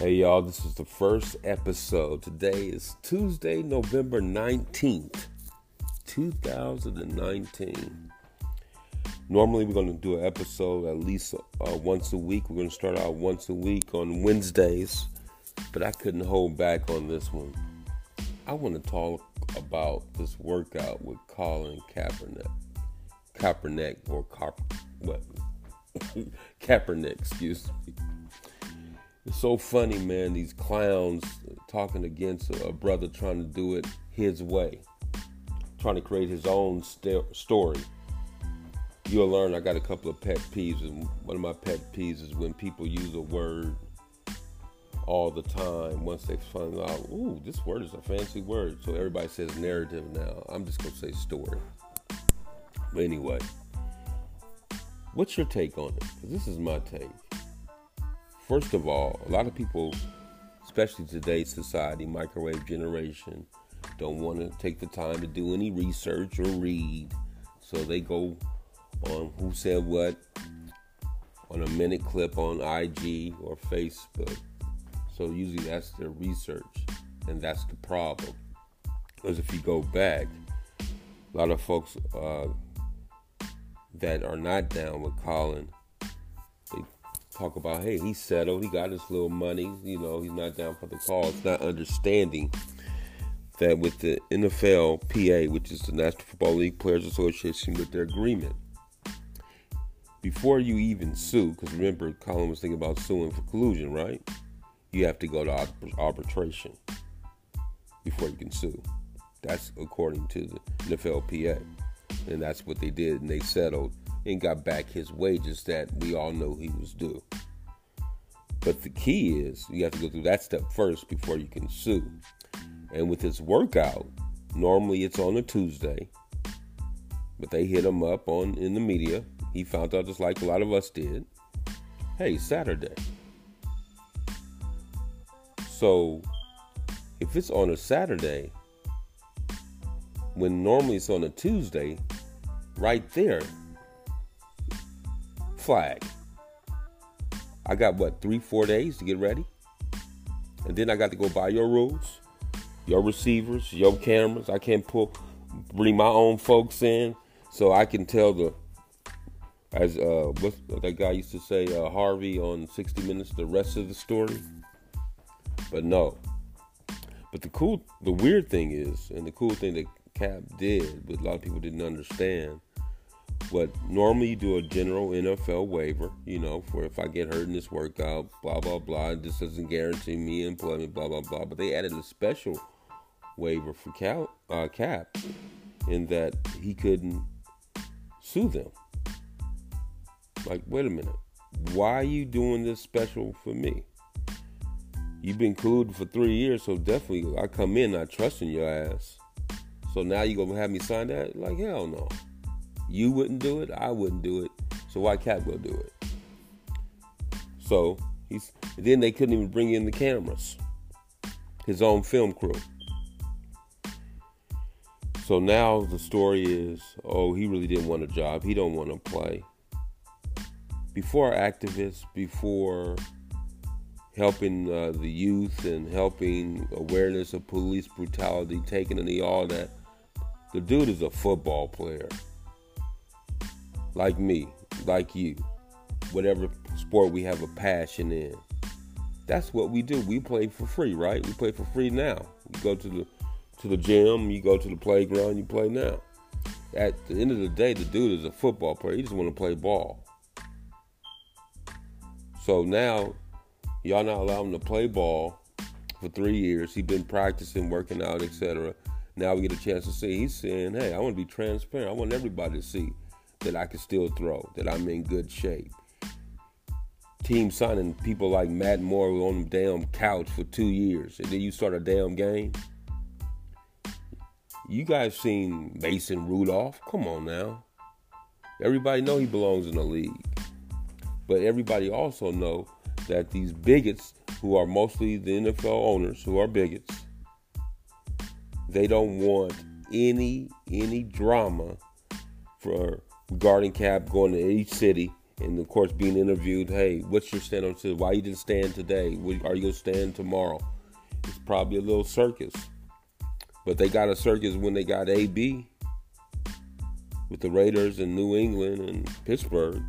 Hey y'all, this is the first episode. Today is Tuesday, November 19th, 2019. Normally, we're going to do an episode at least uh, once a week. We're going to start out once a week on Wednesdays, but I couldn't hold back on this one. I want to talk about this workout with Colin Kaepernick. Kaepernick or Carp, what? Kaepernick, excuse me. It's so funny, man. These clowns talking against a brother trying to do it his way, trying to create his own st- story. You'll learn. I got a couple of pet peeves, and one of my pet peeves is when people use a word all the time. Once they find out, ooh, this word is a fancy word, so everybody says narrative now. I'm just gonna say story. But anyway, what's your take on it? Because This is my take. First of all, a lot of people, especially today's society, microwave generation, don't want to take the time to do any research or read. So they go on who said what on a minute clip on IG or Facebook. So usually that's their research, and that's the problem. Because if you go back, a lot of folks uh, that are not down with Colin talk about, hey, he's settled, he got his little money, you know, he's not down for the cause, not understanding that with the NFLPA, which is the National Football League Players Association, with their agreement, before you even sue, because remember, Colin was thinking about suing for collusion, right? You have to go to arbitration before you can sue. That's according to the NFLPA. And that's what they did, and they settled and got back his wages that we all know he was due. But the key is you have to go through that step first before you can sue. And with his workout, normally it's on a Tuesday, but they hit him up on in the media. He found out just like a lot of us did. Hey, Saturday. So if it's on a Saturday, when normally it's on a Tuesday, right there, flag. I got what, three, four days to get ready? And then I got to go by your rules, your receivers, your cameras. I can't pull, bring my own folks in so I can tell the, as uh, what that guy used to say, uh, Harvey on 60 Minutes, the rest of the story. But no. But the cool, the weird thing is, and the cool thing that Cap did, but a lot of people didn't understand, but normally you do a general NFL waiver, you know, for if I get hurt in this workout, blah blah blah. This doesn't guarantee me employment, blah blah blah. But they added a special waiver for Cal, uh, Cap in that he couldn't sue them. Like, wait a minute, why are you doing this special for me? You've been colluding for three years, so definitely I come in not trusting your ass. So now you're gonna have me sign that? Like hell no. You wouldn't do it, I wouldn't do it. So why Cap will do it? So he's then they couldn't even bring in the cameras. His own film crew. So now the story is, oh, he really didn't want a job. He don't want to play. Before activists, before helping uh, the youth and helping awareness of police brutality, taking any all that, the dude is a football player like me, like you, whatever sport we have a passion in. That's what we do. We play for free, right? We play for free now. You go to the to the gym, you go to the playground, you play now. At the end of the day, the dude is a football player. He just want to play ball. So now, y'all not allow him to play ball for three years. He's been practicing, working out, etc. Now we get a chance to see. He's saying, "Hey, I want to be transparent. I want everybody to see that I can still throw, that I'm in good shape. Team signing people like Matt Moore on the damn couch for two years, and then you start a damn game. You guys seen Mason Rudolph? Come on now. Everybody know he belongs in the league. But everybody also know that these bigots who are mostly the NFL owners who are bigots, they don't want any any drama for regarding Cap going to each city and of course being interviewed. Hey, what's your stand on this? Why you didn't stand today? Are you gonna stand tomorrow? It's probably a little circus, but they got a circus when they got AB with the Raiders in New England and Pittsburgh.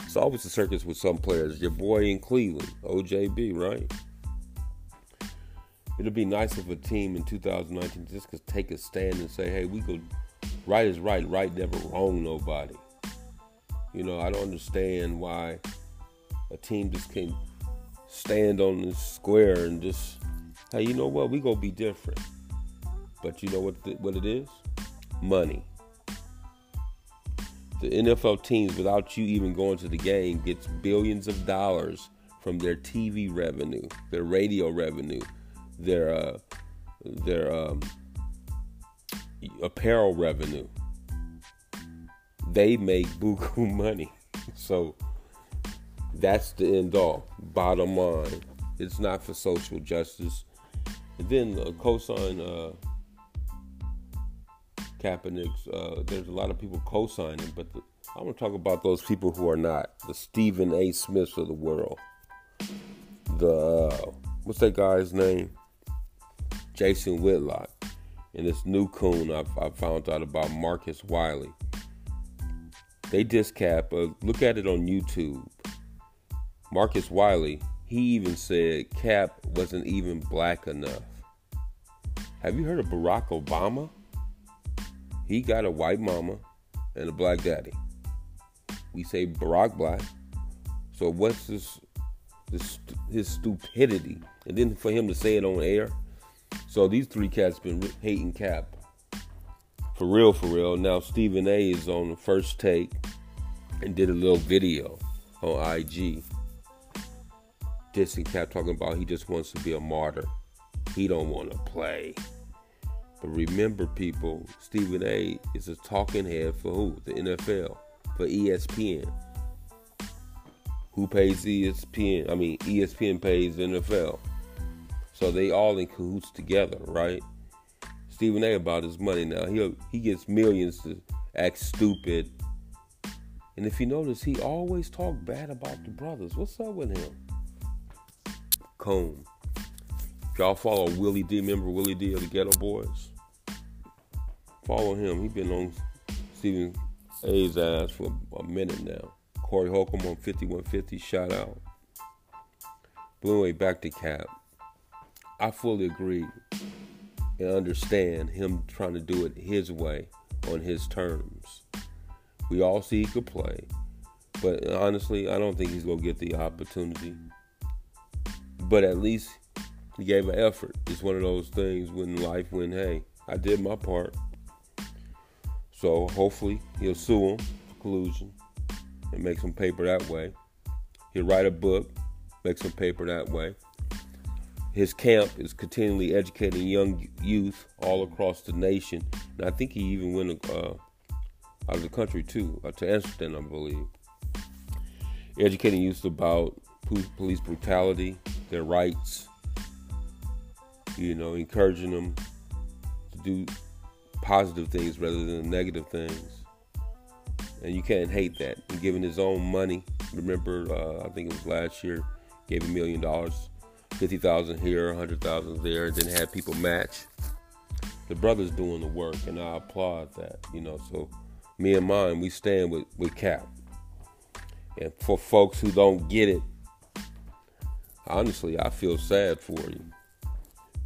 It's always a circus with some players. Your boy in Cleveland, OJB, right? It'd be nice if a team in 2019 just could take a stand and say, hey, we go right is right, right never wrong nobody. You know, I don't understand why a team just can't stand on the square and just, hey, you know what, we gonna be different. But you know what the, what it is? Money. The NFL teams, without you even going to the game, gets billions of dollars from their TV revenue, their radio revenue, their uh, their um, apparel revenue. They make buku money, so that's the end all. Bottom line, it's not for social justice. And then uh, cosign uh, Kaepernick's. Uh, there's a lot of people co-signing, but the, I want to talk about those people who are not the Stephen A. Smiths of the world. The uh, what's that guy's name? Jason Whitlock, and this new coon I, I found out about Marcus Wiley. They diss Cap. Uh, look at it on YouTube. Marcus Wiley, he even said Cap wasn't even black enough. Have you heard of Barack Obama? He got a white mama and a black daddy. We say Barack black. So what's this, this his stupidity? And then for him to say it on air, so these three cats been hating Cap. For real, for real. Now Stephen A is on the first take and did a little video on IG. Dissing Cap talking about he just wants to be a martyr. He don't want to play. But remember, people, Stephen A is a talking head for who? The NFL, for ESPN. Who pays ESPN? I mean, ESPN pays NFL. So they all in cahoots together, right? Stephen A. about his money now. He he gets millions to act stupid. And if you notice, he always talk bad about the brothers. What's up with him? Cone. Y'all follow Willie D, remember Willie D of the Geto Boys? Follow him. He been on Stephen A's ass for a minute now. Corey Holcomb on 5150, shout out. But anyway, back to Cap. I fully agree and understand him trying to do it his way on his terms. We all see he could play, but honestly, I don't think he's gonna get the opportunity. But at least he gave an effort. It's one of those things when life when hey, I did my part. So hopefully he'll sue him for collusion and make some paper that way. He'll write a book, make some paper that way. His camp is continually educating young youth all across the nation, and I think he even went uh, out of the country too, uh, to Amsterdam, I believe. Educating youth about police brutality, their rights, you know, encouraging them to do positive things rather than negative things. And you can't hate that. And giving his own money, remember, uh, I think it was last year, gave a million dollars 50,000 here, 100,000 there, and then have people match. The brother's doing the work, and I applaud that, you know. So, me and mine, we stand with, with Cap. And for folks who don't get it, honestly, I feel sad for you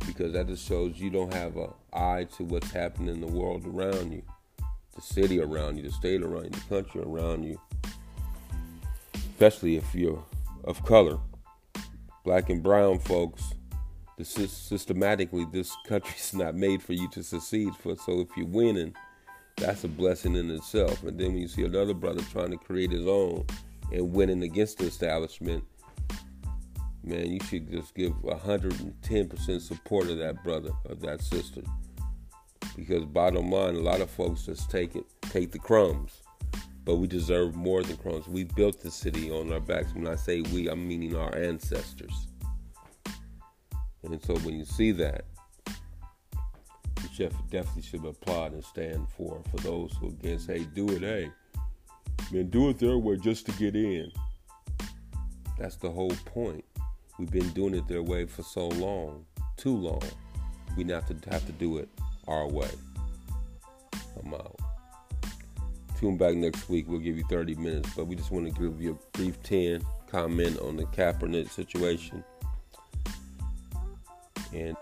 because that just shows you don't have an eye to what's happening in the world around you, the city around you, the state around you, the country around you, especially if you're of color black and brown folks, this systematically this country's not made for you to succeed for. So if you're winning, that's a blessing in itself. And then when you see another brother trying to create his own and winning against the establishment, man, you should just give 110% support of that brother or that sister. Because bottom line, a lot of folks just take it, take the crumbs but we deserve more than crumbs. We built the city on our backs. When I say we, I'm meaning our ancestors. And so when you see that, you definitely should applaud and stand for for those who against, hey, do it, hey. Man, do it their way just to get in. That's the whole point. We've been doing it their way for so long, too long. We now have to have to do it our way. I'm out. Tune back next week. We'll give you 30 minutes, but we just want to give you a brief 10 comment on the Kaepernick situation. And